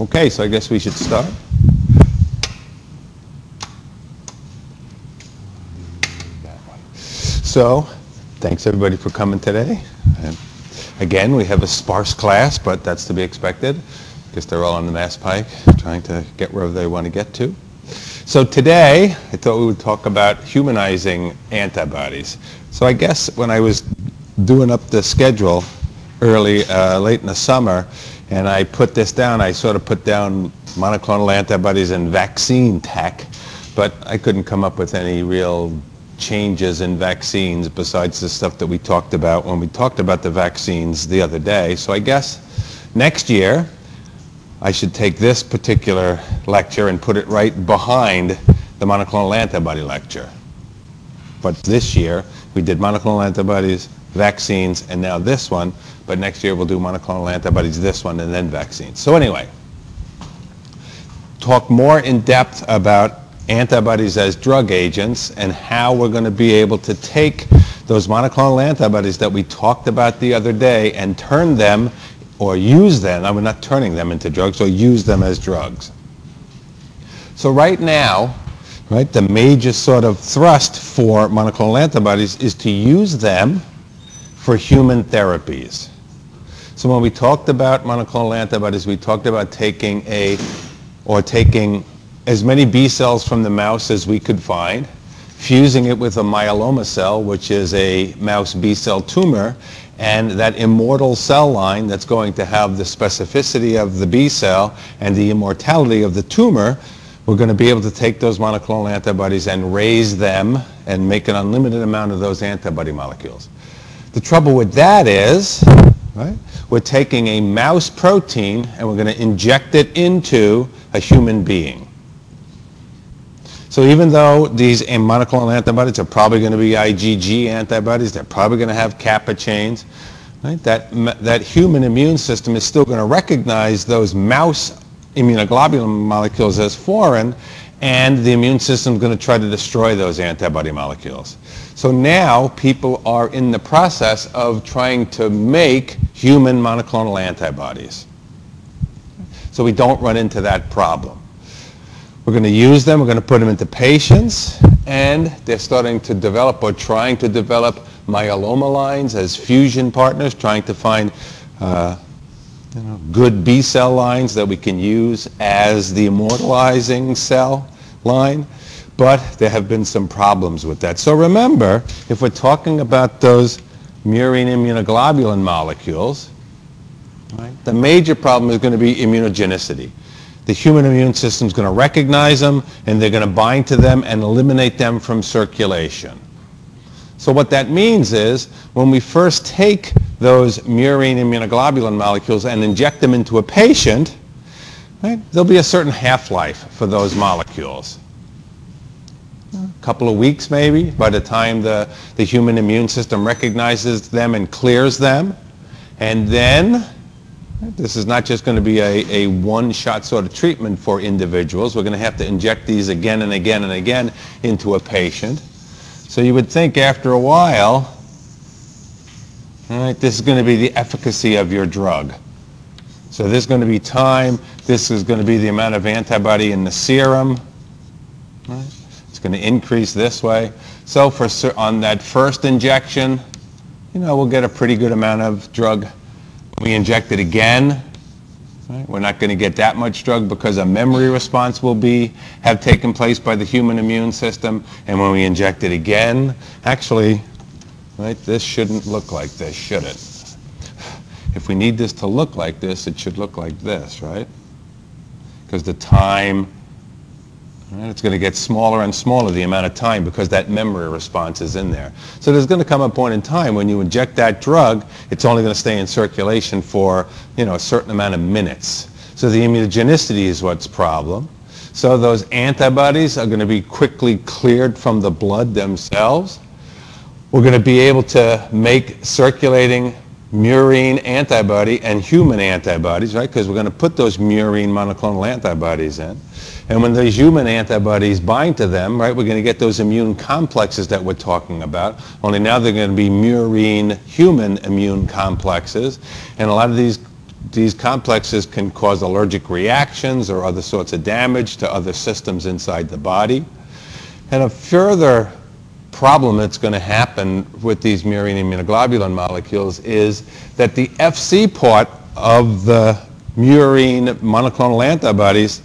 Okay, so I guess we should start. So, thanks everybody for coming today. And again, we have a sparse class, but that's to be expected because they're all on the Mass Pike trying to get wherever they want to get to. So today, I thought we would talk about humanizing antibodies. So I guess when I was doing up the schedule early, uh, late in the summer, and I put this down, I sort of put down monoclonal antibodies and vaccine tech, but I couldn't come up with any real changes in vaccines besides the stuff that we talked about when we talked about the vaccines the other day. So I guess next year I should take this particular lecture and put it right behind the monoclonal antibody lecture. But this year we did monoclonal antibodies, vaccines, and now this one. But next year we'll do monoclonal antibodies, this one, and then vaccines. So anyway, talk more in depth about antibodies as drug agents and how we're going to be able to take those monoclonal antibodies that we talked about the other day and turn them or use them, I mean not turning them into drugs, or use them as drugs. So right now, right, the major sort of thrust for monoclonal antibodies is to use them for human therapies. So when we talked about monoclonal antibodies, we talked about taking a, or taking as many B cells from the mouse as we could find, fusing it with a myeloma cell, which is a mouse B cell tumor, and that immortal cell line that's going to have the specificity of the B cell and the immortality of the tumor, we're going to be able to take those monoclonal antibodies and raise them and make an unlimited amount of those antibody molecules. The trouble with that is, right, we're taking a mouse protein and we're going to inject it into a human being. So even though these monoclonal antibodies are probably going to be IgG antibodies, they're probably going to have kappa chains, right? that, that human immune system is still going to recognize those mouse immunoglobulin molecules as foreign, and the immune system is going to try to destroy those antibody molecules. So now people are in the process of trying to make human monoclonal antibodies. So we don't run into that problem. We're going to use them, we're going to put them into patients, and they're starting to develop or trying to develop myeloma lines as fusion partners, trying to find uh, you know, good B cell lines that we can use as the immortalizing cell line. But there have been some problems with that. So remember, if we're talking about those murine immunoglobulin molecules, right, the major problem is going to be immunogenicity the human immune system is going to recognize them and they're going to bind to them and eliminate them from circulation. So what that means is when we first take those murine immunoglobulin molecules and inject them into a patient, right, there'll be a certain half-life for those molecules. Couple of weeks maybe by the time the, the human immune system recognizes them and clears them. And then this is not just going to be a, a one-shot sort of treatment for individuals. We're going to have to inject these again and again and again into a patient. So you would think after a while, all right, this is going to be the efficacy of your drug. So there's going to be time. This is going to be the amount of antibody in the serum. It's going to increase this way. So for on that first injection, you know, we'll get a pretty good amount of drug we inject it again. Right? We're not going to get that much drug because a memory response will be have taken place by the human immune system. And when we inject it again, actually, right, this shouldn't look like this, should it? If we need this to look like this, it should look like this, right? Because the time Right? It's going to get smaller and smaller the amount of time because that memory response is in there. So there's going to come a point in time when you inject that drug, it's only going to stay in circulation for you know, a certain amount of minutes. So the immunogenicity is what's problem. So those antibodies are going to be quickly cleared from the blood themselves. We're going to be able to make circulating murine antibody and human antibodies, right? Because we're going to put those murine monoclonal antibodies in. And when those human antibodies bind to them, right, we're going to get those immune complexes that we're talking about. Only now they're going to be murine human immune complexes. And a lot of these these complexes can cause allergic reactions or other sorts of damage to other systems inside the body. And a further problem that's going to happen with these murine immunoglobulin molecules is that the FC part of the murine monoclonal antibodies,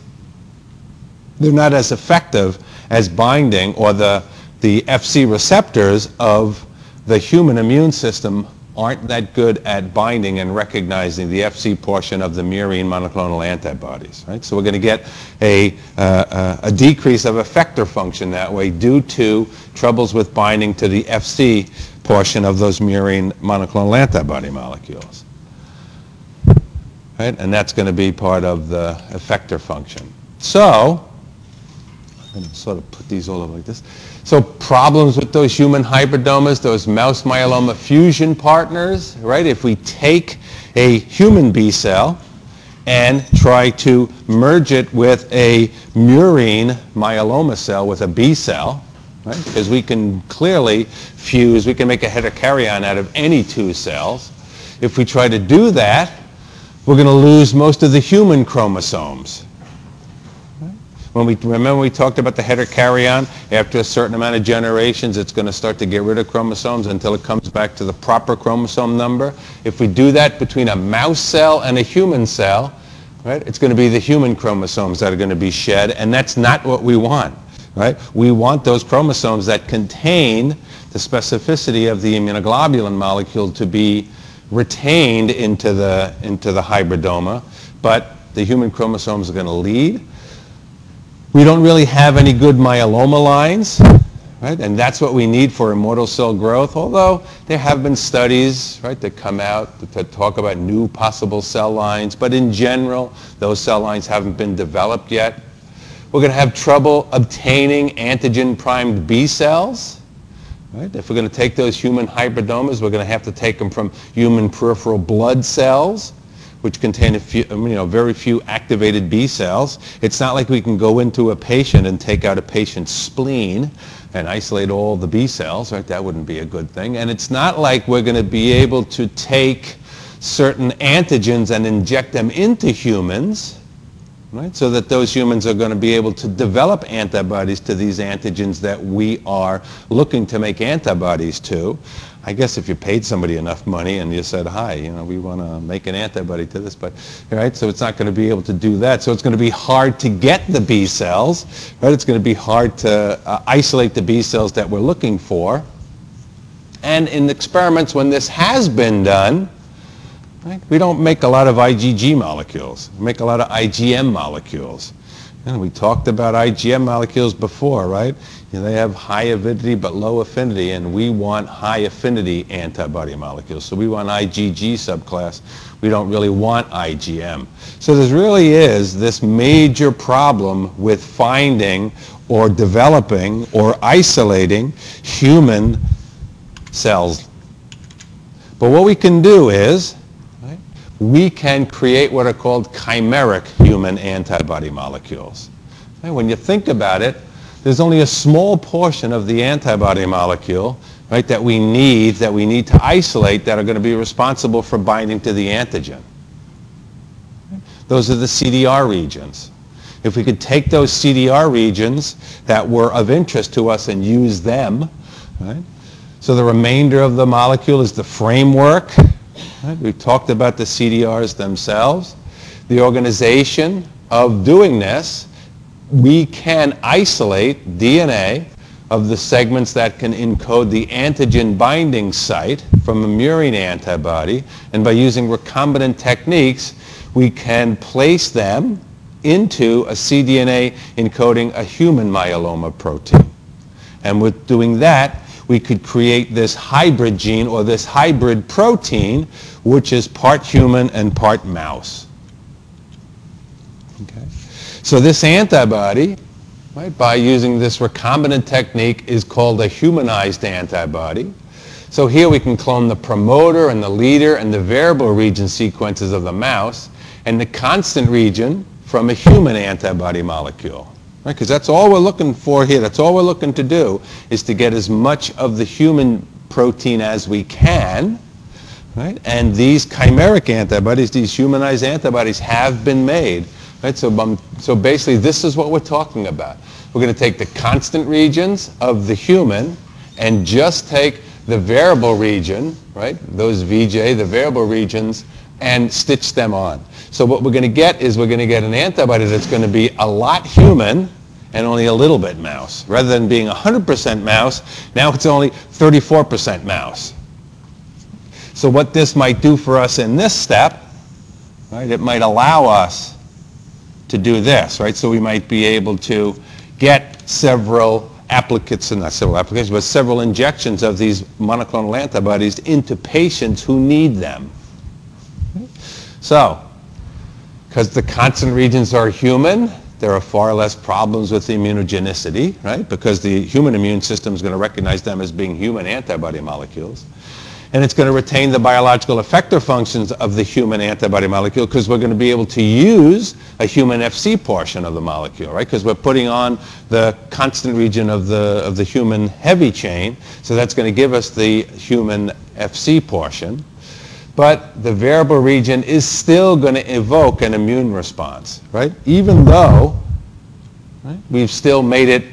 they're not as effective as binding or the, the FC receptors of the human immune system aren't that good at binding and recognizing the FC portion of the murine monoclonal antibodies. Right? So we're going to get a, uh, a decrease of effector function that way due to troubles with binding to the FC portion of those murine monoclonal antibody molecules. Right? And that's going to be part of the effector function. So, I'm going to sort of put these all over like this. So problems with those human hybridomas, those mouse myeloma fusion partners, right? If we take a human B cell and try to merge it with a murine myeloma cell with a B cell, right? Because we can clearly fuse, we can make a heterokaryon out of any two cells. If we try to do that, we're going to lose most of the human chromosomes. When we remember we talked about the heterokaryon, after a certain amount of generations, it's going to start to get rid of chromosomes until it comes back to the proper chromosome number. If we do that between a mouse cell and a human cell, right, it's going to be the human chromosomes that are going to be shed, and that's not what we want. Right? We want those chromosomes that contain the specificity of the immunoglobulin molecule to be retained into the, into the hybridoma, but the human chromosomes are going to lead. We don't really have any good myeloma lines, right? And that's what we need for immortal cell growth, although there have been studies, right, that come out to talk about new possible cell lines, but in general, those cell lines haven't been developed yet. We're going to have trouble obtaining antigen-primed B cells. Right? If we're going to take those human hybridomas, we're going to have to take them from human peripheral blood cells which contain a few, um, you know, very few activated B cells. It's not like we can go into a patient and take out a patient's spleen and isolate all the B cells, right? That wouldn't be a good thing. And it's not like we're going to be able to take certain antigens and inject them into humans, right? So that those humans are going to be able to develop antibodies to these antigens that we are looking to make antibodies to. I guess if you paid somebody enough money and you said, hi, you know, we want to make an antibody to this, but, right, so it's not going to be able to do that. So it's going to be hard to get the B cells, right? It's going to be hard to uh, isolate the B cells that we're looking for. And in experiments when this has been done, right, we don't make a lot of IgG molecules. We make a lot of IgM molecules. And we talked about IgM molecules before, right? You know, they have high avidity but low affinity, and we want high affinity antibody molecules. So we want IgG subclass. We don't really want IgM. So there really is this major problem with finding or developing or isolating human cells. But what we can do is we can create what are called chimeric human antibody molecules. When you think about it, there's only a small portion of the antibody molecule right, that we need, that we need to isolate that are going to be responsible for binding to the antigen. Those are the CDR regions. If we could take those CDR regions that were of interest to us and use them, right? So the remainder of the molecule is the framework Right? We've talked about the CDRs themselves. The organization of doing this, we can isolate DNA of the segments that can encode the antigen binding site from a murine antibody. And by using recombinant techniques, we can place them into a cDNA encoding a human myeloma protein. And with doing that, we could create this hybrid gene or this hybrid protein, which is part human and part mouse. Okay. So this antibody, right, by using this recombinant technique, is called a humanized antibody. So here we can clone the promoter and the leader and the variable region sequences of the mouse and the constant region from a human antibody molecule. Because right? that's all we're looking for here. That's all we're looking to do is to get as much of the human protein as we can right? And these chimeric antibodies, these humanized antibodies have been made, right? So, um, so basically this is what we're talking about. We're going to take the constant regions of the human and just take the variable region, right? Those VJ, the variable regions, and stitch them on. So what we're going to get is we're going to get an antibody that's going to be a lot human and only a little bit mouse. Rather than being 100% mouse, now it's only 34% mouse. So what this might do for us in this step, right, it might allow us to do this, right? So we might be able to get several applicates, and not several applications, but several injections of these monoclonal antibodies into patients who need them. So, because the constant regions are human, there are far less problems with immunogenicity, right? Because the human immune system is going to recognize them as being human antibody molecules. And it's going to retain the biological effector functions of the human antibody molecule because we're going to be able to use a human FC portion of the molecule, right? Because we're putting on the constant region of the, of the human heavy chain. So that's going to give us the human FC portion but the variable region is still going to evoke an immune response, right? Even though right, we've still made it,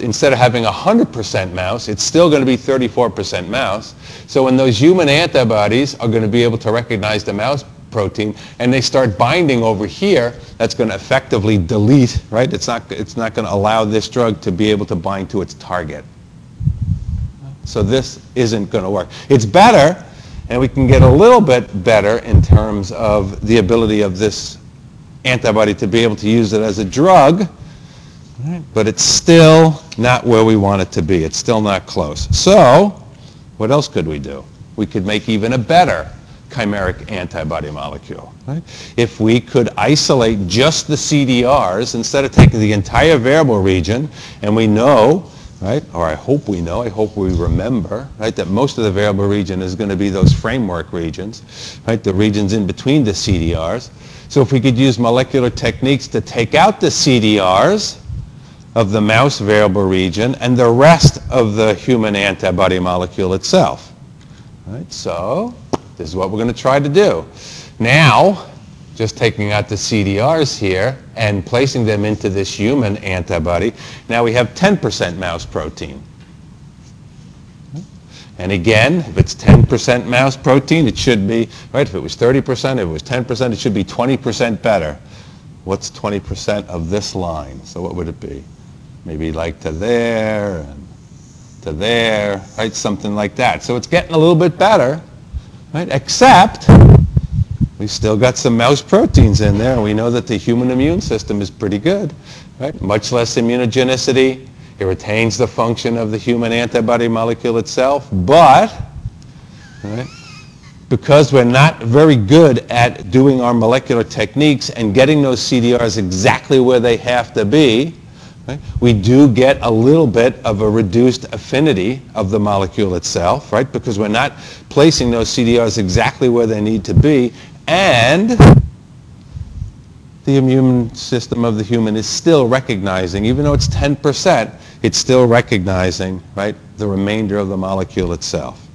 instead of having 100% mouse, it's still going to be 34% mouse. So when those human antibodies are going to be able to recognize the mouse protein and they start binding over here, that's going to effectively delete, right? It's not, it's not going to allow this drug to be able to bind to its target. So this isn't going to work. It's better and we can get a little bit better in terms of the ability of this antibody to be able to use it as a drug, but it's still not where we want it to be. It's still not close. So what else could we do? We could make even a better chimeric antibody molecule. Right? If we could isolate just the CDRs instead of taking the entire variable region, and we know right? Or I hope we know, I hope we remember, right, that most of the variable region is going to be those framework regions, right, the regions in between the CDRs. So if we could use molecular techniques to take out the CDRs of the mouse variable region and the rest of the human antibody molecule itself. Right? So this is what we're going to try to do. Now, just taking out the CDRs here and placing them into this human antibody, now we have 10% mouse protein. And again, if it's 10% mouse protein, it should be, right, if it was 30%, if it was 10%, it should be 20% better. What's 20% of this line? So what would it be? Maybe like to there and to there, right, something like that. So it's getting a little bit better, right, except We've still got some mouse proteins in there, we know that the human immune system is pretty good, right? Much less immunogenicity. It retains the function of the human antibody molecule itself, but right, because we're not very good at doing our molecular techniques and getting those CDRs exactly where they have to be, Right? We do get a little bit of a reduced affinity of the molecule itself, right? Because we're not placing those CDRs exactly where they need to be, and the immune system of the human is still recognizing, even though it's 10%, it's still recognizing, right, the remainder of the molecule itself.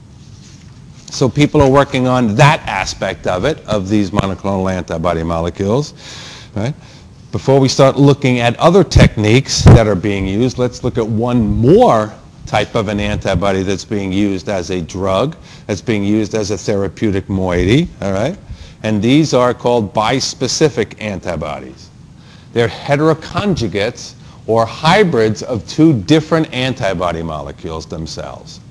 So people are working on that aspect of it, of these monoclonal antibody molecules, right? Before we start looking at other techniques that are being used, let's look at one more type of an antibody that's being used as a drug, that's being used as a therapeutic moiety, all right? And these are called bispecific antibodies. They're heteroconjugates or hybrids of two different antibody molecules themselves.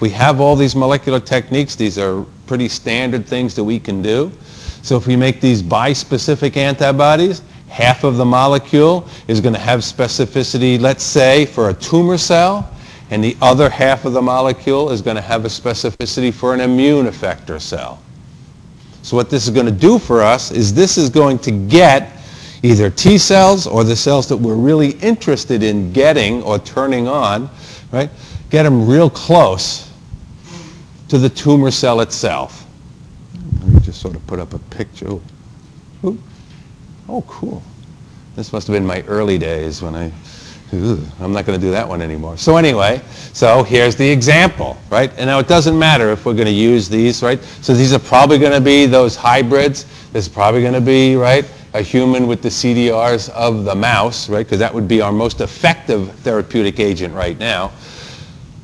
We have all these molecular techniques. These are pretty standard things that we can do. So if we make these bispecific antibodies, half of the molecule is going to have specificity, let's say, for a tumor cell, and the other half of the molecule is going to have a specificity for an immune effector cell. So what this is going to do for us is this is going to get either T cells or the cells that we're really interested in getting or turning on, right? Get them real close to the tumor cell itself. Let me just sort of put up a picture. Ooh. Oh, cool. This must have been my early days when I I'm not going to do that one anymore. So anyway, so here's the example, right? And now it doesn't matter if we're going to use these, right? So these are probably going to be those hybrids. This is probably going to be, right, a human with the CDRs of the mouse, right? Because that would be our most effective therapeutic agent right now.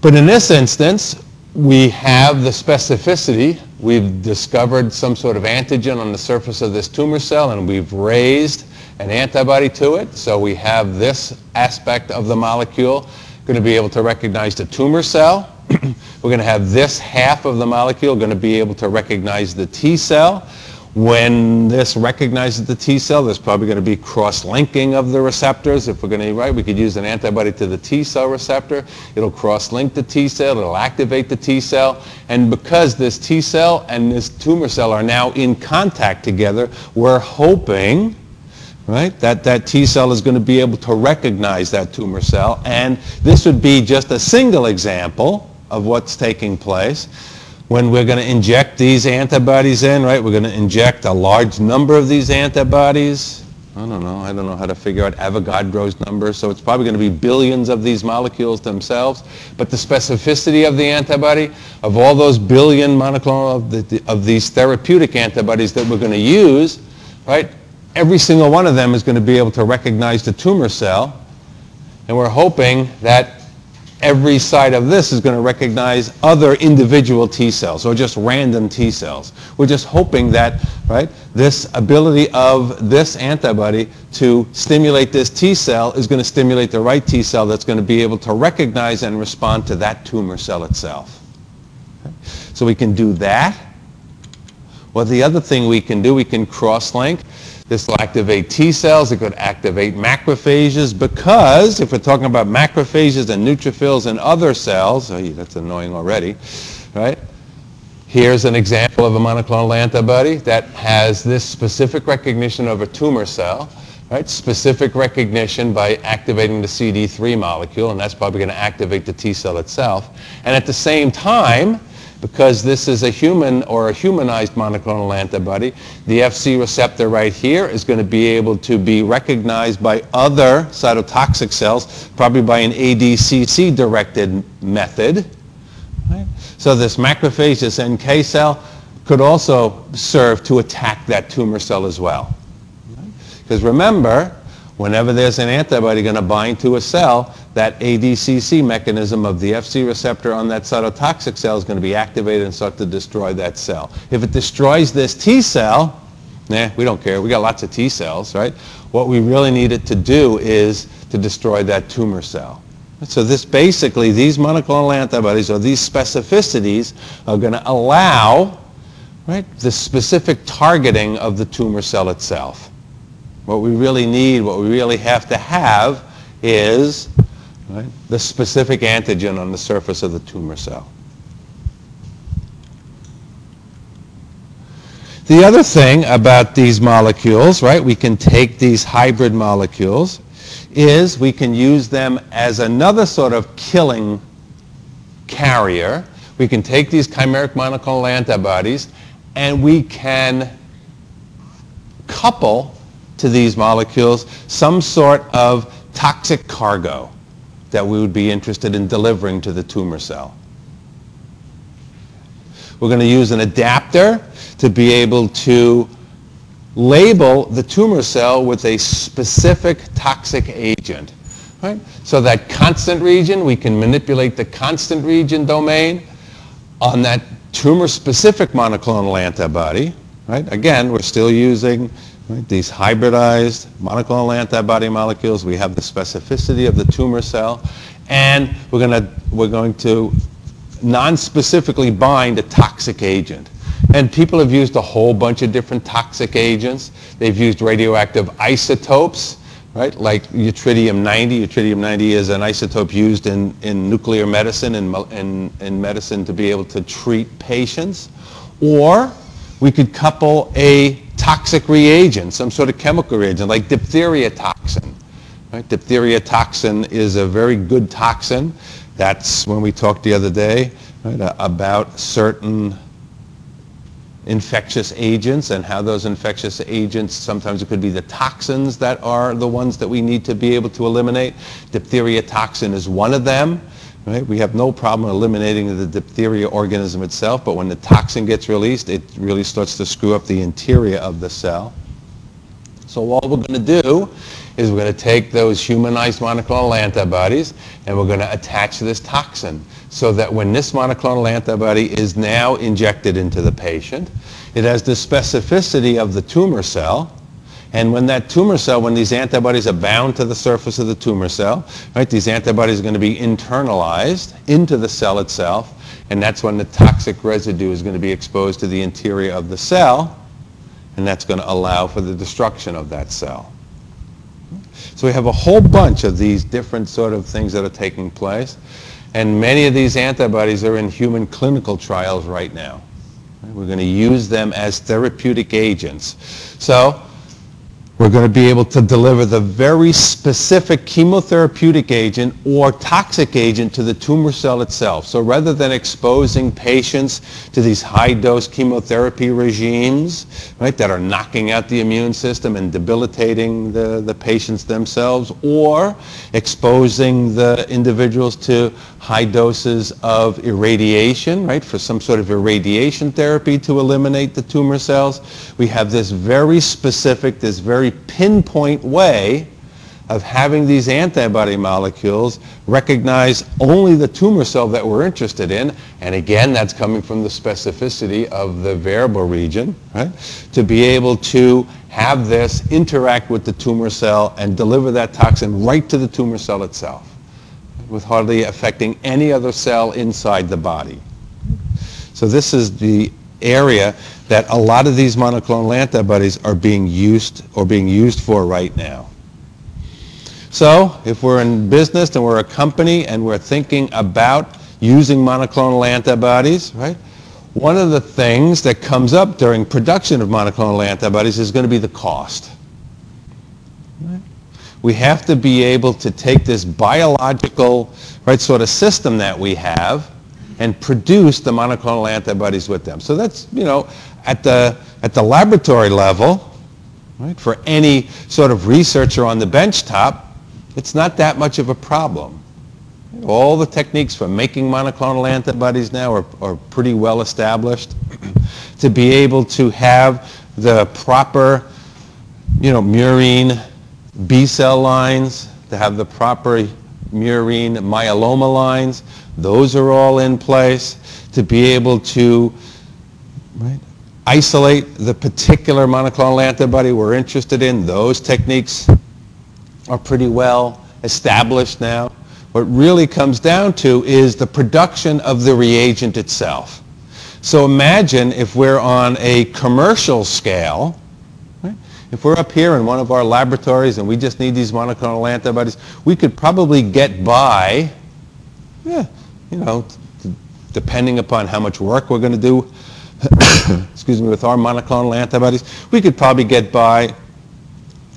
But in this instance, we have the specificity. We've discovered some sort of antigen on the surface of this tumor cell, and we've raised an antibody to it. So we have this aspect of the molecule going to be able to recognize the tumor cell. We're going to have this half of the molecule going to be able to recognize the T cell. When this recognizes the T cell, there's probably going to be cross-linking of the receptors. If we're going to, right, we could use an antibody to the T cell receptor. It'll cross-link the T cell. It'll activate the T cell. And because this T cell and this tumor cell are now in contact together, we're hoping right? That, that T cell is going to be able to recognize that tumor cell. And this would be just a single example of what's taking place. When we're going to inject these antibodies in, right, we're going to inject a large number of these antibodies. I don't know. I don't know how to figure out Avogadro's number. So it's probably going to be billions of these molecules themselves. But the specificity of the antibody, of all those billion monoclonal of, the, of these therapeutic antibodies that we're going to use, right, every single one of them is going to be able to recognize the tumor cell. And we're hoping that every side of this is going to recognize other individual T cells or just random T cells. We're just hoping that, right, this ability of this antibody to stimulate this T cell is going to stimulate the right T cell that's going to be able to recognize and respond to that tumor cell itself. Okay? So we can do that. Well, the other thing we can do, we can cross-link. This will activate T cells. It could activate macrophages because if we're talking about macrophages and neutrophils and other cells, oh, that's annoying already, right? Here's an example of a monoclonal antibody that has this specific recognition of a tumor cell, right? Specific recognition by activating the CD3 molecule, and that's probably going to activate the T cell itself. And at the same time, because this is a human or a humanized monoclonal antibody, the FC receptor right here is going to be able to be recognized by other cytotoxic cells, probably by an ADCC-directed method. Right? So this macrophage, this NK cell, could also serve to attack that tumor cell as well. Because remember, whenever there's an antibody going to bind to a cell, that ADCC mechanism of the FC receptor on that cytotoxic cell is going to be activated and start to destroy that cell. If it destroys this T cell, nah, we don't care. We got lots of T cells, right? What we really need it to do is to destroy that tumor cell. So this basically, these monoclonal antibodies or these specificities are going to allow right, the specific targeting of the tumor cell itself. What we really need, what we really have to have is right? the specific antigen on the surface of the tumor cell. The other thing about these molecules, right, we can take these hybrid molecules, is we can use them as another sort of killing carrier. We can take these chimeric monoclonal antibodies and we can couple to these molecules some sort of toxic cargo that we would be interested in delivering to the tumor cell. We're going to use an adapter to be able to label the tumor cell with a specific toxic agent. Right? So that constant region, we can manipulate the constant region domain on that tumor-specific monoclonal antibody. Right? Again, we're still using Right? These hybridized monoclonal antibody molecules, we have the specificity of the tumor cell, and we're, gonna, we're going to non-specifically bind a toxic agent. And people have used a whole bunch of different toxic agents. They've used radioactive isotopes, right, like yttrium-90. Yttrium-90 is an isotope used in, in nuclear medicine and in, in medicine to be able to treat patients. Or we could couple a toxic reagent, some sort of chemical reagent, like diphtheria toxin. Right? Diphtheria toxin is a very good toxin. That's when we talked the other day right, about certain infectious agents and how those infectious agents, sometimes it could be the toxins that are the ones that we need to be able to eliminate. Diphtheria toxin is one of them. Right? We have no problem eliminating the diphtheria organism itself, but when the toxin gets released, it really starts to screw up the interior of the cell. So what we're going to do is we're going to take those humanized monoclonal antibodies and we're going to attach this toxin so that when this monoclonal antibody is now injected into the patient, it has the specificity of the tumor cell, and when that tumor cell, when these antibodies are bound to the surface of the tumor cell, right, these antibodies are going to be internalized into the cell itself, and that's when the toxic residue is going to be exposed to the interior of the cell, and that's going to allow for the destruction of that cell. So we have a whole bunch of these different sort of things that are taking place, and many of these antibodies are in human clinical trials right now. We're going to use them as therapeutic agents. So we're going to be able to deliver the very specific chemotherapeutic agent or toxic agent to the tumor cell itself. So rather than exposing patients to these high-dose chemotherapy regimes right, that are knocking out the immune system and debilitating the, the patients themselves, or exposing the individuals to high doses of irradiation, right, for some sort of irradiation therapy to eliminate the tumor cells, we have this very specific, this very pinpoint way of having these antibody molecules recognize only the tumor cell that we're interested in. And again, that's coming from the specificity of the variable region, right? To be able to have this interact with the tumor cell and deliver that toxin right to the tumor cell itself with hardly affecting any other cell inside the body. So this is the area that a lot of these monoclonal antibodies are being used or being used for right now. So if we're in business and we're a company and we're thinking about using monoclonal antibodies, right? One of the things that comes up during production of monoclonal antibodies is going to be the cost. We have to be able to take this biological right, sort of system that we have and produce the monoclonal antibodies with them. So that's, you know, at the, at the laboratory level, right, for any sort of researcher on the benchtop, it's not that much of a problem. All the techniques for making monoclonal antibodies now are, are pretty well established. to be able to have the proper, you know, murine B cell lines, to have the proper murine myeloma lines, those are all in place. To be able to right, isolate the particular monoclonal antibody we're interested in. Those techniques are pretty well established now. What really comes down to is the production of the reagent itself. So imagine if we're on a commercial scale? If we're up here in one of our laboratories and we just need these monoclonal antibodies, we could probably get by, yeah, you know, depending upon how much work we're going to do excuse me, with our monoclonal antibodies, we could probably get by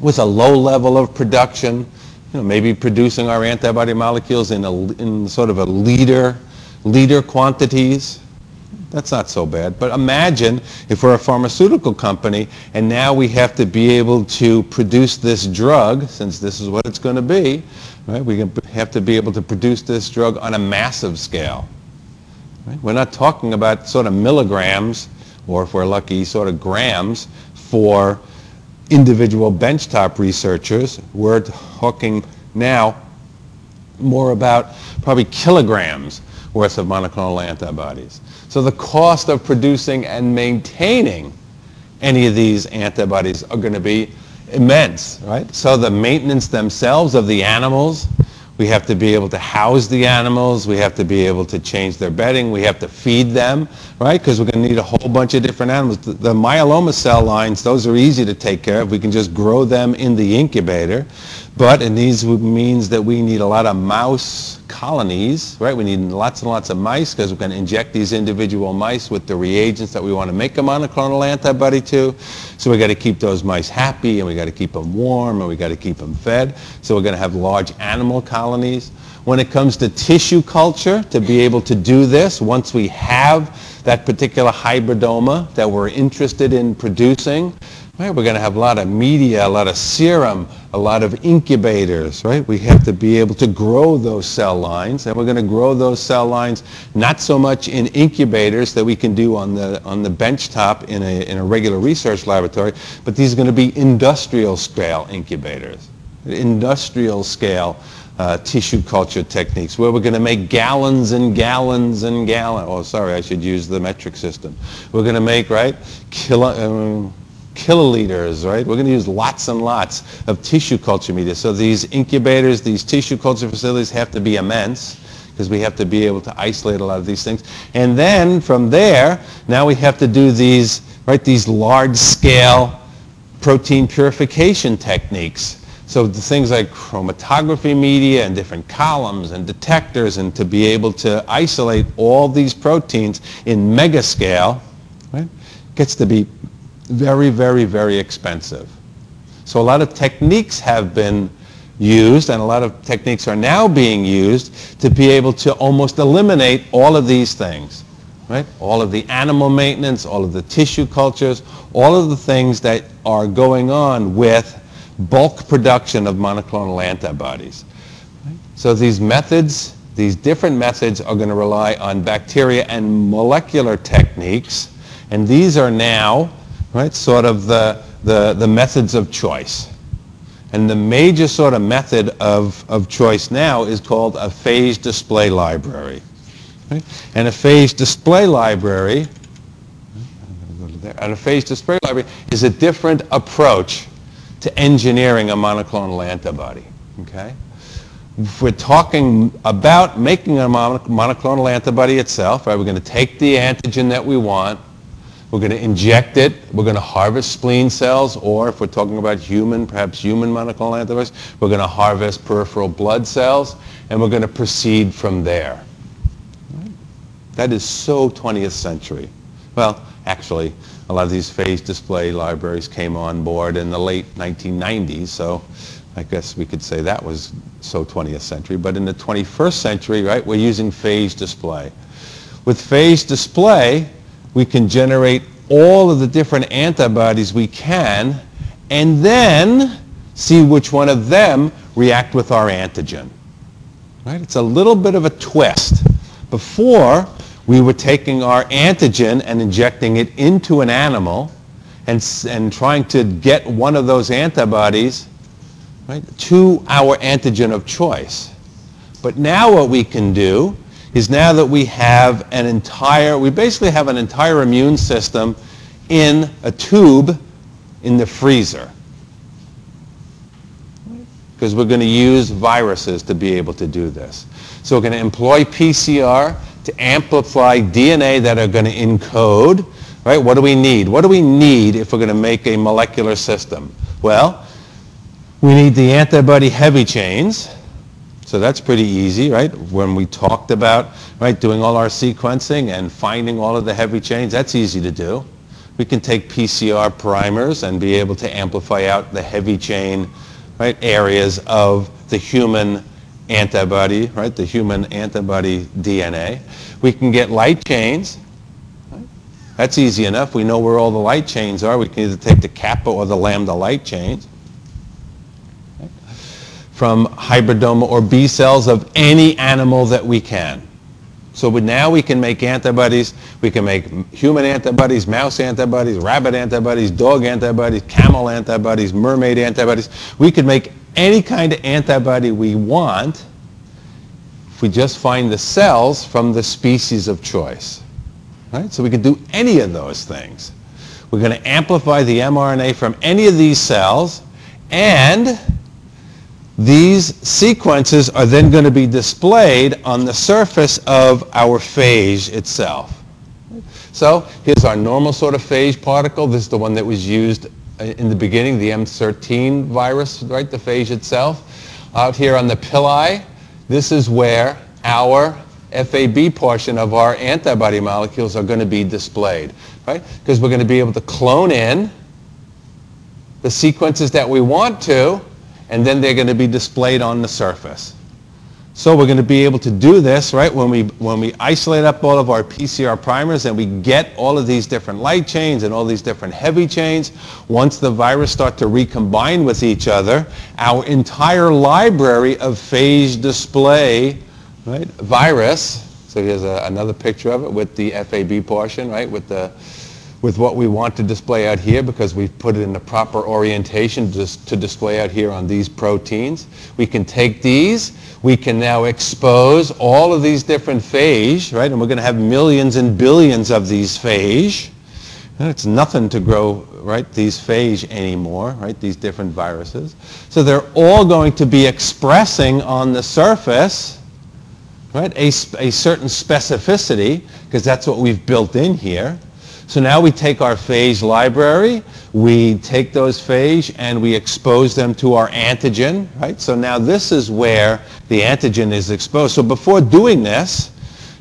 with a low level of production, you know, maybe producing our antibody molecules in, a, in sort of a liter, liter quantities. That's not so bad. But imagine if we're a pharmaceutical company and now we have to be able to produce this drug, since this is what it's going to be, right? We have to be able to produce this drug on a massive scale. Right? We're not talking about sort of milligrams or if we're lucky, sort of grams for individual benchtop researchers. We're talking now more about probably kilograms worth of monoclonal antibodies. So the cost of producing and maintaining any of these antibodies are going to be immense, right? So the maintenance themselves of the animals, we have to be able to house the animals. We have to be able to change their bedding. We have to feed them, right? Because we're going to need a whole bunch of different animals. The, myeloma cell lines, those are easy to take care of. We can just grow them in the incubator. But it needs, means that we need a lot of mouse colonies, right? We need lots and lots of mice because we're going to inject these individual mice with the reagents that we want to make a monoclonal antibody to. So we got to keep those mice happy and we got to keep them warm and we got to keep them fed. So we're going to have large animal colonies. When it comes to tissue culture, to be able to do this, once we have that particular hybridoma that we're interested in producing. Right? We're going to have a lot of media, a lot of serum, a lot of incubators, right? We have to be able to grow those cell lines, and we're going to grow those cell lines not so much in incubators that we can do on the, on the bench top in a, in a regular research laboratory, but these are going to be industrial scale incubators, industrial scale uh, tissue culture techniques where we're going to make gallons and gallons and gallons. Oh, sorry, I should use the metric system. We're going to make, right, kilo, um, kiloliters, right? We're going to use lots and lots of tissue culture media. So these incubators, these tissue culture facilities have to be immense because we have to be able to isolate a lot of these things. And then from there, now we have to do these, right, these large-scale protein purification techniques. So the things like chromatography media and different columns and detectors and to be able to isolate all these proteins in megascale, right, gets to be very, very, very expensive. So a lot of techniques have been used and a lot of techniques are now being used to be able to almost eliminate all of these things. Right? All of the animal maintenance, all of the tissue cultures, all of the things that are going on with bulk production of monoclonal antibodies. So these methods, these different methods are going to rely on bacteria and molecular techniques, and these are now right? Sort of the, the, the methods of choice. And the major sort of method of, of choice now is called a phase display library. Right? And a phase display library, and a phage display library is a different approach to engineering a monoclonal antibody. Okay? If we're talking about making a monoclonal antibody itself, right, we're going to take the antigen that we want, we're going to inject it. We're going to harvest spleen cells, or if we're talking about human, perhaps human monoclonal antibodies, we're going to harvest peripheral blood cells, and we're going to proceed from there. That is so 20th century. Well, actually, a lot of these phage display libraries came on board in the late 1990s, so I guess we could say that was so 20th century. But in the 21st century, right, we're using phage display. With phage display, we can generate all of the different antibodies we can and then see which one of them react with our antigen. Right? It's a little bit of a twist. Before, we were taking our antigen and injecting it into an animal and, and trying to get one of those antibodies right, to our antigen of choice. But now what we can do is now that we have an entire, we basically have an entire immune system in a tube in the freezer. Because we're going to use viruses to be able to do this. So we're going to employ PCR to amplify DNA that are going to encode. Right? What do we need? What do we need if we're going to make a molecular system? Well, we need the antibody heavy chains. So that's pretty easy, right? When we talked about, right, doing all our sequencing and finding all of the heavy chains, that's easy to do. We can take PCR primers and be able to amplify out the heavy chain, right, areas of the human antibody, right, the human antibody DNA. We can get light chains. That's easy enough. We know where all the light chains are. We can either take the kappa or the lambda light chains from hybridoma or B cells of any animal that we can. So now we can make antibodies. We can make human antibodies, mouse antibodies, rabbit antibodies, dog antibodies, camel antibodies, mermaid antibodies. We could make any kind of antibody we want if we just find the cells from the species of choice. Right? So we can do any of those things. We're going to amplify the mRNA from any of these cells and these sequences are then going to be displayed on the surface of our phage itself. So here's our normal sort of phage particle. This is the one that was used uh, in the beginning, the M13 virus, right, the phage itself. Out here on the pili, this is where our FAB portion of our antibody molecules are going to be displayed, right? Because we're going to be able to clone in the sequences that we want to and then they're going to be displayed on the surface. So we're going to be able to do this, right, when we, when we isolate up all of our PCR primers and we get all of these different light chains and all these different heavy chains. Once the virus start to recombine with each other, our entire library of phage display, right, virus, so here's a, another picture of it with the FAB portion, right, with the with what we want to display out here because we've put it in the proper orientation to, to display out here on these proteins. We can take these, we can now expose all of these different phage, right? And we're going to have millions and billions of these phage. It's nothing to grow, right, these phage anymore, right, these different viruses. So they're all going to be expressing on the surface, right, a, a certain specificity, because that's what we've built in here. So now we take our phage library, we take those phage and we expose them to our antigen, right? So now this is where the antigen is exposed. So before doing this,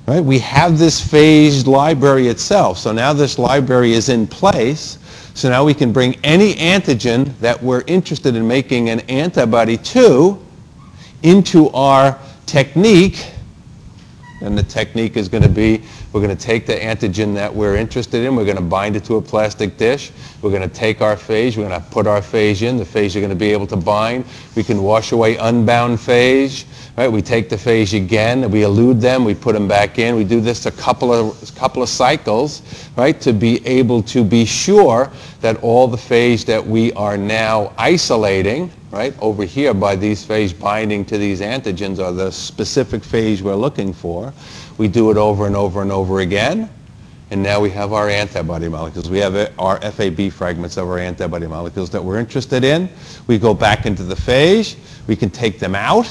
right, we have this phage library itself. So now this library is in place. So now we can bring any antigen that we're interested in making an antibody to into our technique. And the technique is going to be we're going to take the antigen that we're interested in. We're going to bind it to a plastic dish. We're going to take our phage. We're going to put our phage in. The phage are going to be able to bind. We can wash away unbound phage. Right? We take the phage again. We elute them. We put them back in. We do this a couple of, couple of cycles right, to be able to be sure that all the phage that we are now isolating right, over here by these phage binding to these antigens are the specific phage we're looking for. We do it over and over and over again. And now we have our antibody molecules. We have our FAB fragments of our antibody molecules that we're interested in. We go back into the phage. We can take them out,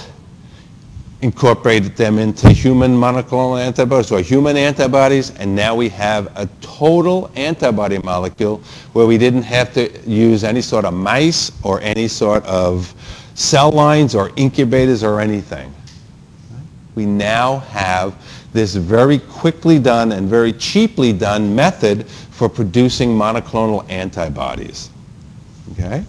incorporate them into human monoclonal antibodies or human antibodies, and now we have a total antibody molecule where we didn't have to use any sort of mice or any sort of cell lines or incubators or anything. We now have this very quickly done and very cheaply done method for producing monoclonal antibodies. Okay?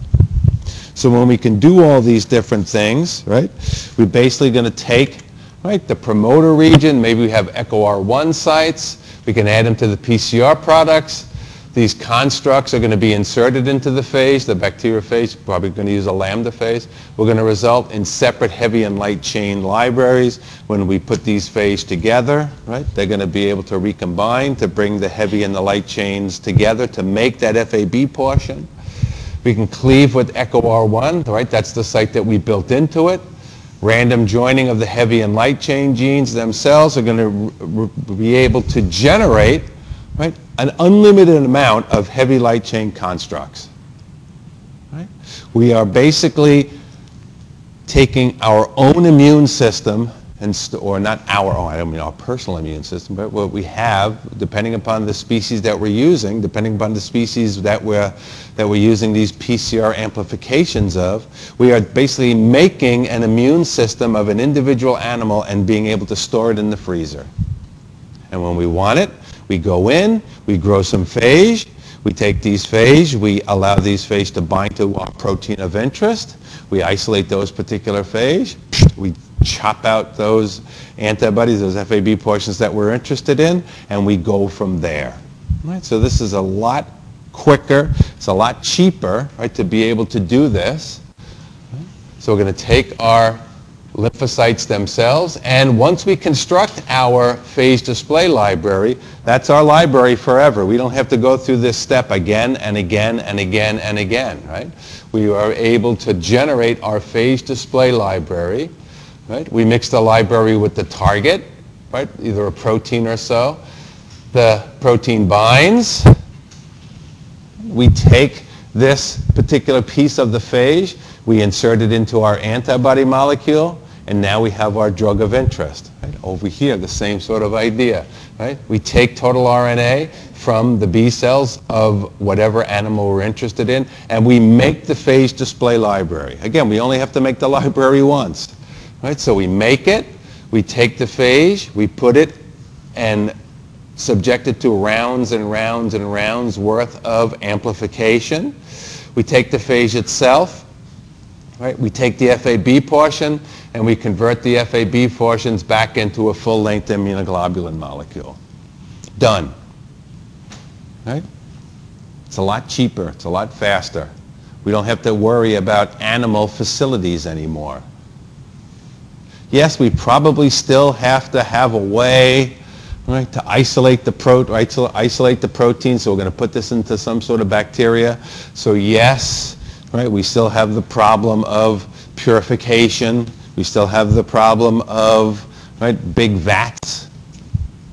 So when we can do all these different things, right, we're basically going to take right, the promoter region, maybe we have EcoR1 sites, we can add them to the PCR products, these constructs are going to be inserted into the phase, the bacteriophage, probably going to use a lambda phase. We're going to result in separate heavy and light chain libraries. When we put these phage together, right, they're going to be able to recombine to bring the heavy and the light chains together to make that FAB portion. We can cleave with EcoR1, right? That's the site that we built into it. Random joining of the heavy and light chain genes themselves are going to be able to generate right? An unlimited amount of heavy light chain constructs. Right? We are basically taking our own immune system, and or not our own, I don't mean our personal immune system, but what we have, depending upon the species that we're using, depending upon the species that we're, that we're using these PCR amplifications of, we are basically making an immune system of an individual animal and being able to store it in the freezer. And when we want it, we go in, we grow some phage, we take these phage, we allow these phage to bind to our protein of interest, we isolate those particular phage, we chop out those antibodies, those FAB portions that we're interested in, and we go from there. Right? So this is a lot quicker, it's a lot cheaper right, to be able to do this. So we're going to take our lymphocytes themselves. And once we construct our phage display library, that's our library forever. We don't have to go through this step again and again and again and again, right? We are able to generate our phage display library, right? We mix the library with the target, right? Either a protein or so. The protein binds. We take this particular piece of the phage, we insert it into our antibody molecule, and now we have our drug of interest. Right? Over here, the same sort of idea. Right? We take total RNA from the B cells of whatever animal we're interested in, and we make the phage display library. Again, we only have to make the library once. Right? So we make it, we take the phage, we put it and subject it to rounds and rounds and rounds worth of amplification. We take the phage itself, right? We take the FAB portion and we convert the FAB portions back into a full-length immunoglobulin molecule. Done. Right? It's a lot cheaper. It's a lot faster. We don't have to worry about animal facilities anymore. Yes, we probably still have to have a way right, to isolate the, pro- isolate the protein, so we're going to put this into some sort of bacteria. So yes, right, we still have the problem of purification. We still have the problem of right, big vats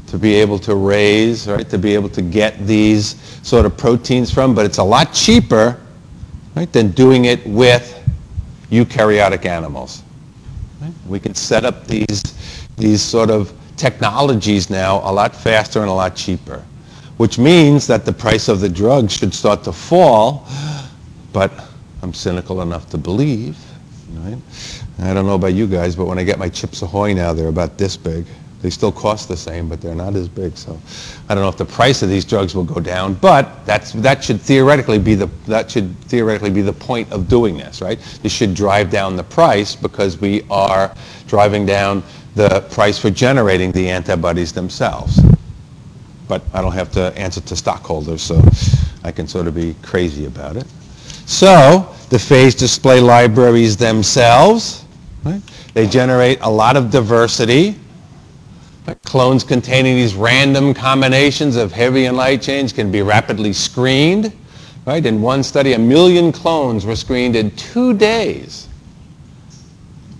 to be able to raise, right, to be able to get these sort of proteins from, but it's a lot cheaper right, than doing it with eukaryotic animals. Right? We can set up these, these sort of technologies now a lot faster and a lot cheaper, which means that the price of the drug should start to fall, but I'm cynical enough to believe, right? I don't know about you guys, but when I get my Chips Ahoy now, they're about this big. They still cost the same, but they're not as big. So I don't know if the price of these drugs will go down, but that's, that should theoretically be the that should theoretically be the point of doing this, right? This should drive down the price because we are driving down the price for generating the antibodies themselves. But I don't have to answer to stockholders, so I can sort of be crazy about it. So the phage display libraries themselves, right? they generate a lot of diversity Clones containing these random combinations of heavy and light chains can be rapidly screened. Right? In one study, a million clones were screened in two days.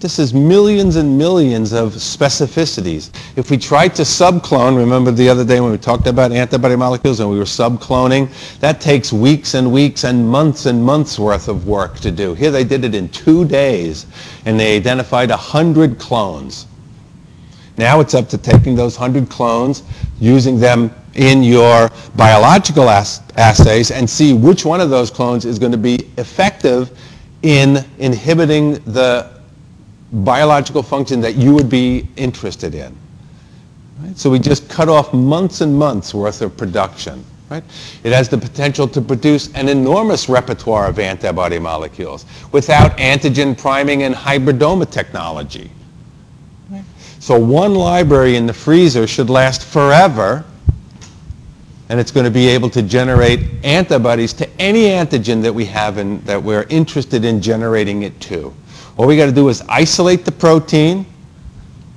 This is millions and millions of specificities. If we tried to subclone, remember the other day when we talked about antibody molecules and we were subcloning, that takes weeks and weeks and months and months worth of work to do. Here they did it in two days and they identified 100 clones. Now it's up to taking those 100 clones, using them in your biological ass- assays, and see which one of those clones is going to be effective in inhibiting the biological function that you would be interested in. Right? So we just cut off months and months worth of production. Right? It has the potential to produce an enormous repertoire of antibody molecules without antigen priming and hybridoma technology. So one library in the freezer should last forever, and it's going to be able to generate antibodies to any antigen that we have and that we're interested in generating it to. All we got to do is isolate the protein,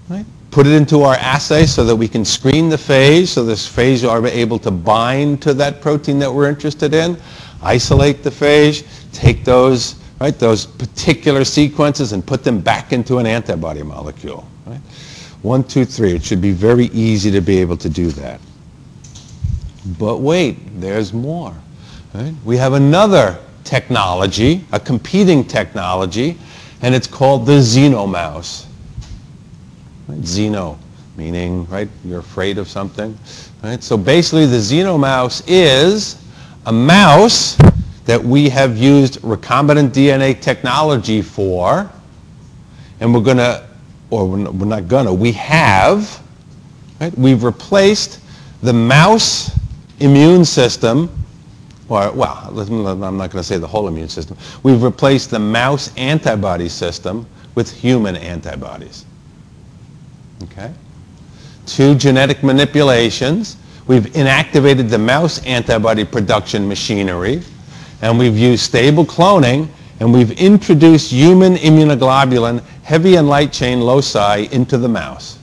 right? put it into our assay so that we can screen the phage, so this phage are able to bind to that protein that we're interested in, isolate the phage, take those, right, those particular sequences and put them back into an antibody molecule. One, two, three. It should be very easy to be able to do that. But wait, there's more. Right? We have another technology, a competing technology, and it's called the xenomouse. Right? Xeno, meaning, right, you're afraid of something. Right? So basically the xenomouse is a mouse that we have used recombinant DNA technology for, and we're going to or we're not gonna, we have, right? We've replaced the mouse immune system, or, well, I'm not to say the whole immune system. We've replaced the mouse antibody system with human antibodies. Okay? Two genetic manipulations. We've inactivated the mouse antibody production machinery, and we've used stable cloning and we've introduced human immunoglobulin, heavy and light chain loci, into the mouse.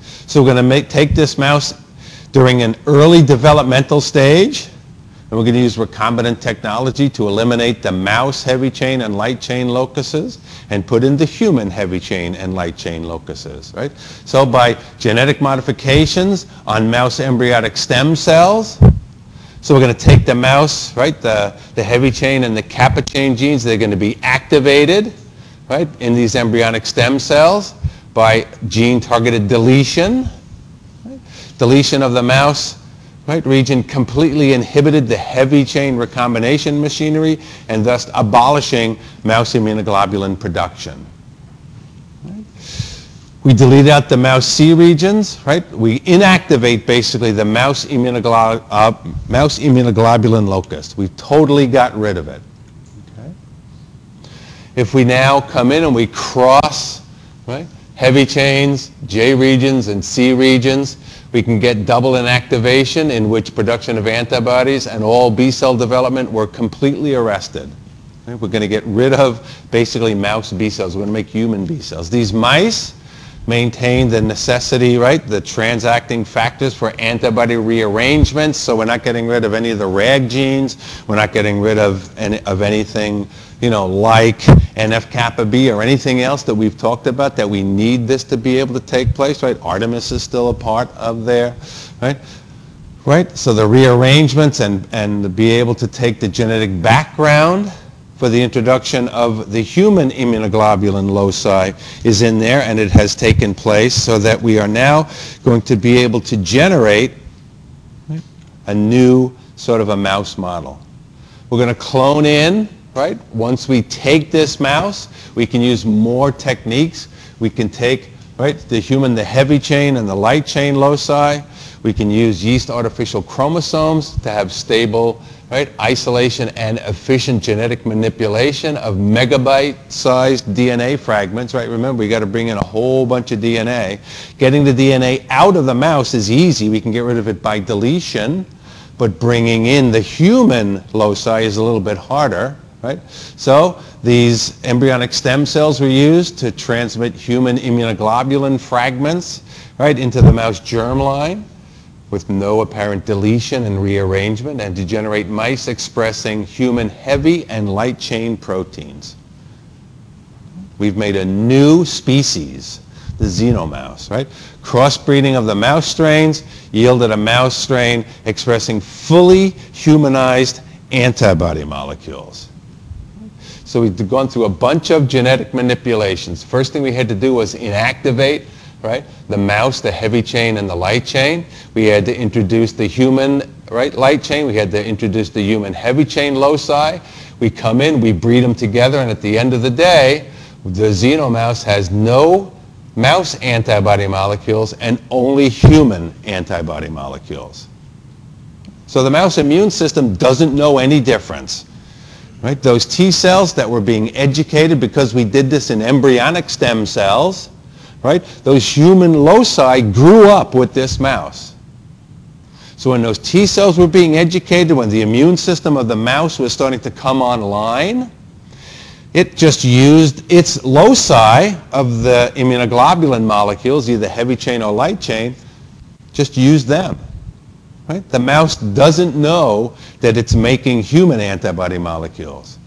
So we're going to take this mouse during an early developmental stage, and we're going to use recombinant technology to eliminate the mouse heavy chain and light chain locuses and put in the human heavy chain and light chain locuses, right? So by genetic modifications on mouse embryonic stem cells, so we're going to take the mouse, right, the, the heavy chain and the kappa chain genes, they're going to be activated, right, in these embryonic stem cells by gene-targeted deletion. Right? Deletion of the mouse right, region completely inhibited the heavy chain recombination machinery and thus abolishing mouse immunoglobulin production. We delete out the mouse C regions, right? We inactivate basically the mouse, immunoglo- uh, mouse immunoglobulin locus. We've totally got rid of it. Okay? if we now come in and we cross, right, heavy chains, J regions and C regions, we can get double inactivation in which production of antibodies and all B cell development were completely arrested. Right? We're going to get rid of basically mouse B cells. We're going to make human B cells. These mice maintain the necessity, right, the transacting factors for antibody rearrangements. So we're not getting rid of any of the RAG genes. We're not getting rid of, any, of anything, you know, like NF-kappa B or anything else that we've talked about that we need this to be able to take place, right? Artemis is still a part of there, right? Right? So the rearrangements and, and be able to take the genetic background for the introduction of the human immunoglobulin loci is in there and it has taken place so that we are now going to be able to generate a new sort of a mouse model. We're going to clone in, right? Once we take this mouse, we can use more techniques. We can take, right, the human, the heavy chain and the light chain loci. We can use yeast artificial chromosomes to have stable right? Isolation and efficient genetic manipulation of megabyte-sized DNA fragments, right? Remember, we got to bring in a whole bunch of DNA. Getting the DNA out of the mouse is easy. We can get rid of it by deletion, but bringing in the human loci is a little bit harder, right? So these embryonic stem cells were used to transmit human immunoglobulin fragments, right, into the mouse germline with no apparent deletion and rearrangement and to generate mice expressing human heavy and light chain proteins. We've made a new species, the xenomouse, right? Crossbreeding of the mouse strains yielded a mouse strain expressing fully humanized antibody molecules. So we've gone through a bunch of genetic manipulations. First thing we had to do was inactivate right? The mouse, the heavy chain, and the light chain. We had to introduce the human right, light chain. We had to introduce the human heavy chain loci. We come in, we breed them together, and at the end of the day, the xenomouse has no mouse antibody molecules and only human antibody molecules. So the mouse immune system doesn't know any difference. Right? Those T cells that were being educated because we did this in embryonic stem cells, right? Those human loci grew up with this mouse. So when those T cells were being educated, when the immune system of the mouse was starting to come online, it just used its loci of the immunoglobulin molecules, either heavy chain or light chain, just used them. Right? The mouse doesn't know that it's making human antibody molecules.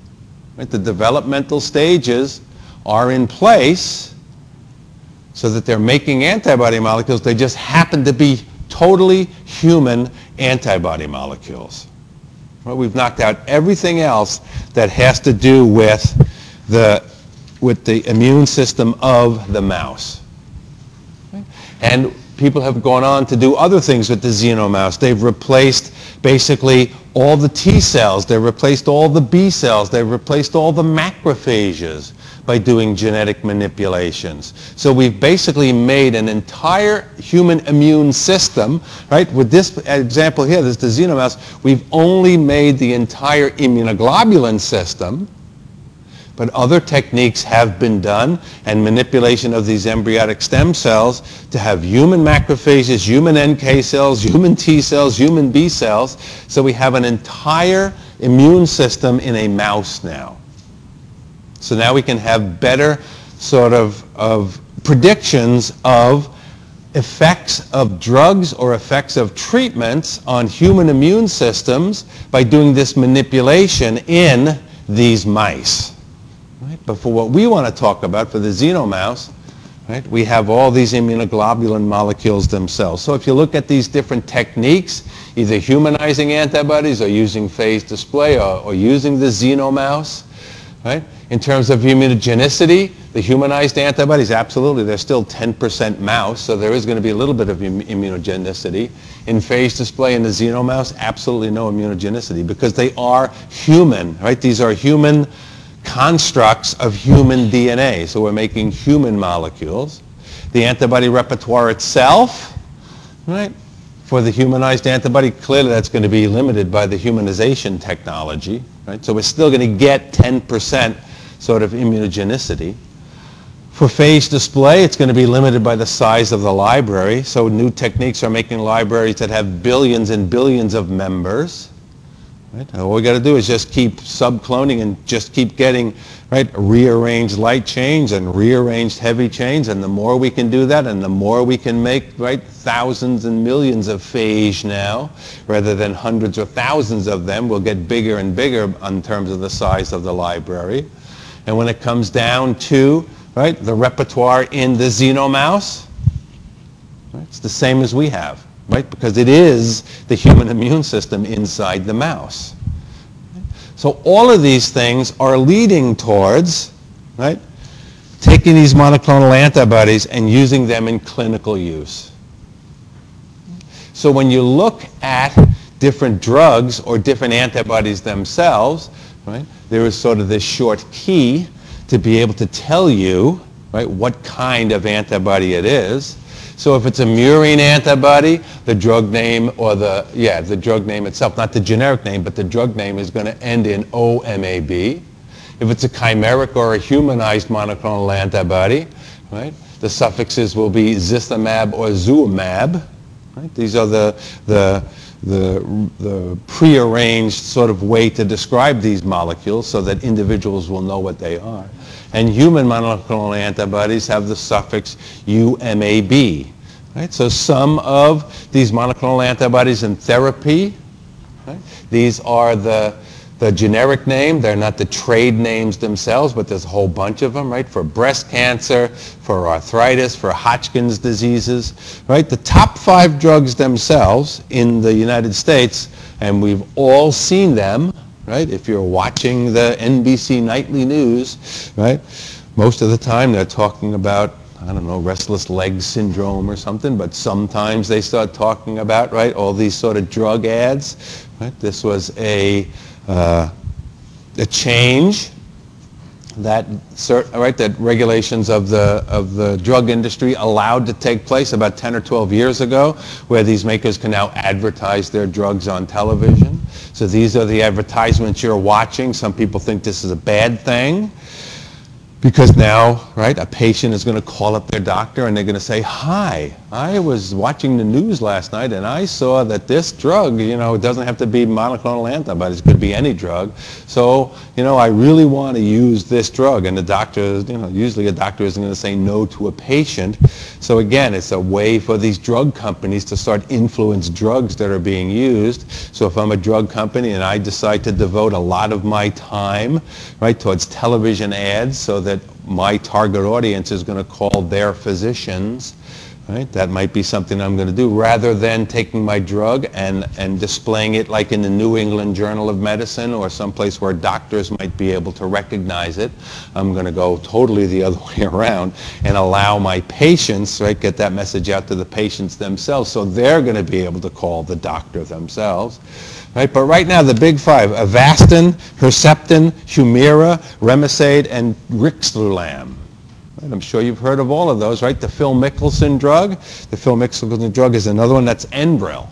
Right? The developmental stages are in place so that they're making antibody molecules. They just happen to be totally human antibody molecules. Well, we've knocked out everything else that has to do with the, with the immune system of the mouse. And people have gone on to do other things with the xenomouse. They've replaced basically all the T cells. They've replaced all the B cells. They've replaced all the macrophages by doing genetic manipulations. So we've basically made an entire human immune system, right? With this example here, this xenomouse, we've only made the entire immunoglobulin system, but other techniques have been done and manipulation of these embryonic stem cells to have human macrophages, human NK cells, human T cells, human B cells. So we have an entire immune system in a mouse now. So now we can have better sort of, of predictions of effects of drugs or effects of treatments on human immune systems by doing this manipulation in these mice. Right? But for what we want to talk about, for the xenomouse, right, we have all these immunoglobulin molecules themselves. So if you look at these different techniques, either humanizing antibodies or using phase display or, or using the xenomouse, right, in terms of immunogenicity, the humanized antibodies, absolutely, they're still 10% mouse, so there is going to be a little bit of immunogenicity. In phase display in the xenomouse, absolutely no immunogenicity because they are human, right? These are human constructs of human DNA, so we're making human molecules. The antibody repertoire itself, right? For the humanized antibody, clearly that's going to be limited by the humanization technology, right? So we're still going to get 10% sort of immunogenicity. For phage display, it's going to be limited by the size of the library. So new techniques are making libraries that have billions and billions of members. Right? All we got to do is just keep subcloning and just keep getting right rearranged light chains and rearranged heavy chains. And the more we can do that, and the more we can make right thousands and millions of phage now, rather than hundreds or thousands of them, we'll get bigger and bigger in terms of the size of the library. And when it comes down to right the repertoire in the xenomouse, right, it's the same as we have right? Because it is the human immune system inside the mouse. So all of these things are leading towards, right, taking these monoclonal antibodies and using them in clinical use. So when you look at different drugs or different antibodies themselves, right, there is sort of this short key to be able to tell you, right, what kind of antibody it is. So if it's a murine antibody, the drug name or the, yeah, the drug name itself, not the generic name, but the drug name is going to end in OMAB. If it's a chimeric or a humanized monoclonal antibody, right, the suffixes will be zistamab or zuumab. Right? These are the, the, the, the prearranged sort of way to describe these molecules so that individuals will know what they are. And human monoclonal antibodies have the suffix UMAB. Right? So some of these monoclonal antibodies in therapy, right? these are the, the generic name. They're not the trade names themselves, but there's a whole bunch of them, right? For breast cancer, for arthritis, for Hodgkin's diseases, right? The top five drugs themselves in the United States, and we've all seen them, right? If you're watching the NBC nightly news, right? Most of the time they're talking about, I don't know, restless leg syndrome or something, but sometimes they start talking about, right, all these sort of drug ads, right? This was a, uh, a change that right that regulations of the of the drug industry allowed to take place about 10 or 12 years ago where these makers can now advertise their drugs on television. So these are the advertisements you're watching. Some people think this is a bad thing because now, right, a patient is going to call up their doctor and they're going to say, hi, I was watching the news last night and I saw that this drug, you know, it doesn't have to be monoclonal antibodies, it could be any drug. So, you know, I really want to use this drug. And the doctor, you know, usually a doctor isn't going to say no to a patient. So again, it's a way for these drug companies to start influence drugs that are being used. So if I'm a drug company and I decide to devote a lot of my time, right, towards television ads so that my target audience is going to call their physicians, Right? That might be something I'm going to do rather than taking my drug and, and displaying it like in the New England Journal of Medicine or someplace where doctors might be able to recognize it. I'm going to go totally the other way around and allow my patients, right, get that message out to the patients themselves so they're going to be able to call the doctor themselves. Right? But right now, the big five, Avastin, Herceptin, Humira, Remicade, and Rixalulam. Right? I'm sure you've heard of all of those, right? The Phil Mickelson drug. The Phil Mickelson drug is another one that's Enbrel.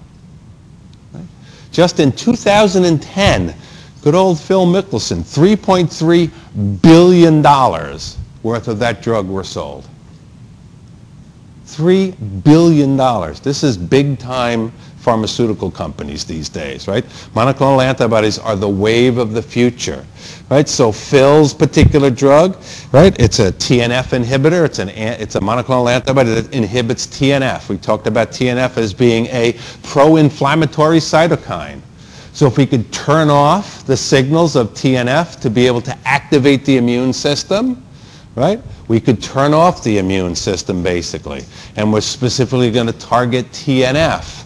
Just in 2010, good old Phil Mickelson, $3.3 billion worth of that drug were sold. $3 billion. This is big time pharmaceutical companies these days, right? Monoclonal antibodies are the wave of the future, right? So Phil's particular drug, right? It's a TNF inhibitor. It's an it's a monoclonal antibody that inhibits TNF. We talked about TNF as being a pro-inflammatory cytokine. So if we could turn off the signals of TNF to be able to activate the immune system, right? We could turn off the immune system basically. And we're specifically going to target TNF.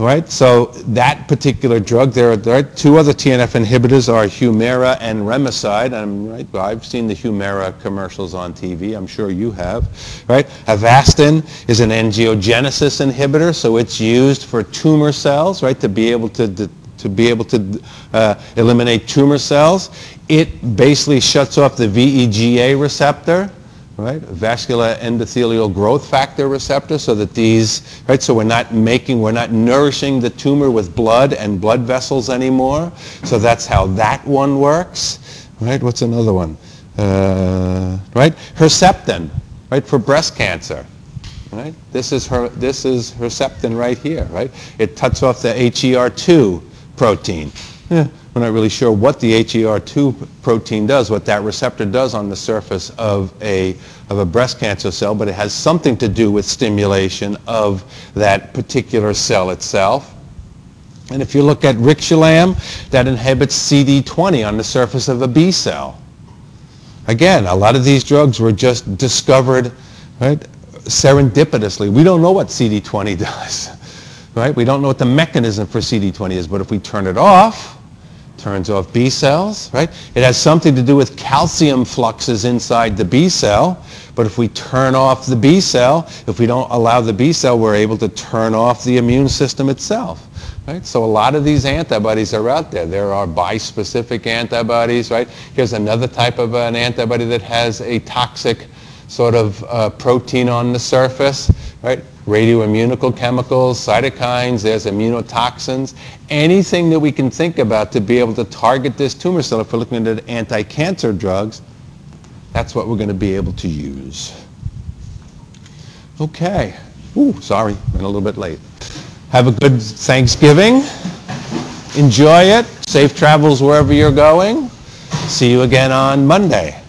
Right, so that particular drug, there are, there are two other TNF inhibitors are Humira and Remicade. And right, I've seen the Humira commercials on TV. I'm sure you have. Right, Avastin is an angiogenesis inhibitor, so it's used for tumor cells. Right, to be able to to be able to uh, eliminate tumor cells. It basically shuts off the VEGA receptor right? Vascular endothelial growth factor receptor so that these, right? So we're not making, we're not nourishing the tumor with blood and blood vessels anymore. So that's how that one works, right? What's another one? uh, right? Herceptin, right, for breast cancer. Right? This is her. This is Herceptin right here. Right? It cuts off the HER2 protein. Yeah, we're not really sure what the HER2 protein does, what that receptor does on the surface of a of a breast cancer cell, but it has something to do with stimulation of that particular cell itself. And if you look at Rixalam, that inhibits CD20 on the surface of a B cell. Again, a lot of these drugs were just discovered right, serendipitously. We don't know what CD20 does. Right? We don't know what the mechanism for CD20 is, but if we turn it off, turns off B cells, right? It has something to do with calcium fluxes inside the B cell, but if we turn off the B cell, if we don't allow the B cell, we're able to turn off the immune system itself. Right? So a lot of these antibodies are out there. There are bispecific antibodies, right? Here's another type of an antibody that has a toxic sort of uh, protein on the surface, right? Radioimmunical chemicals, cytokines, there's immunotoxins, anything that we can think about to be able to target this tumor cell if we're looking at anti-cancer drugs, that's what we're going to be able to use. Okay. Ooh, sorry, been a little bit late. Have a good Thanksgiving. Enjoy it. Safe travels wherever you're going. See you again on Monday.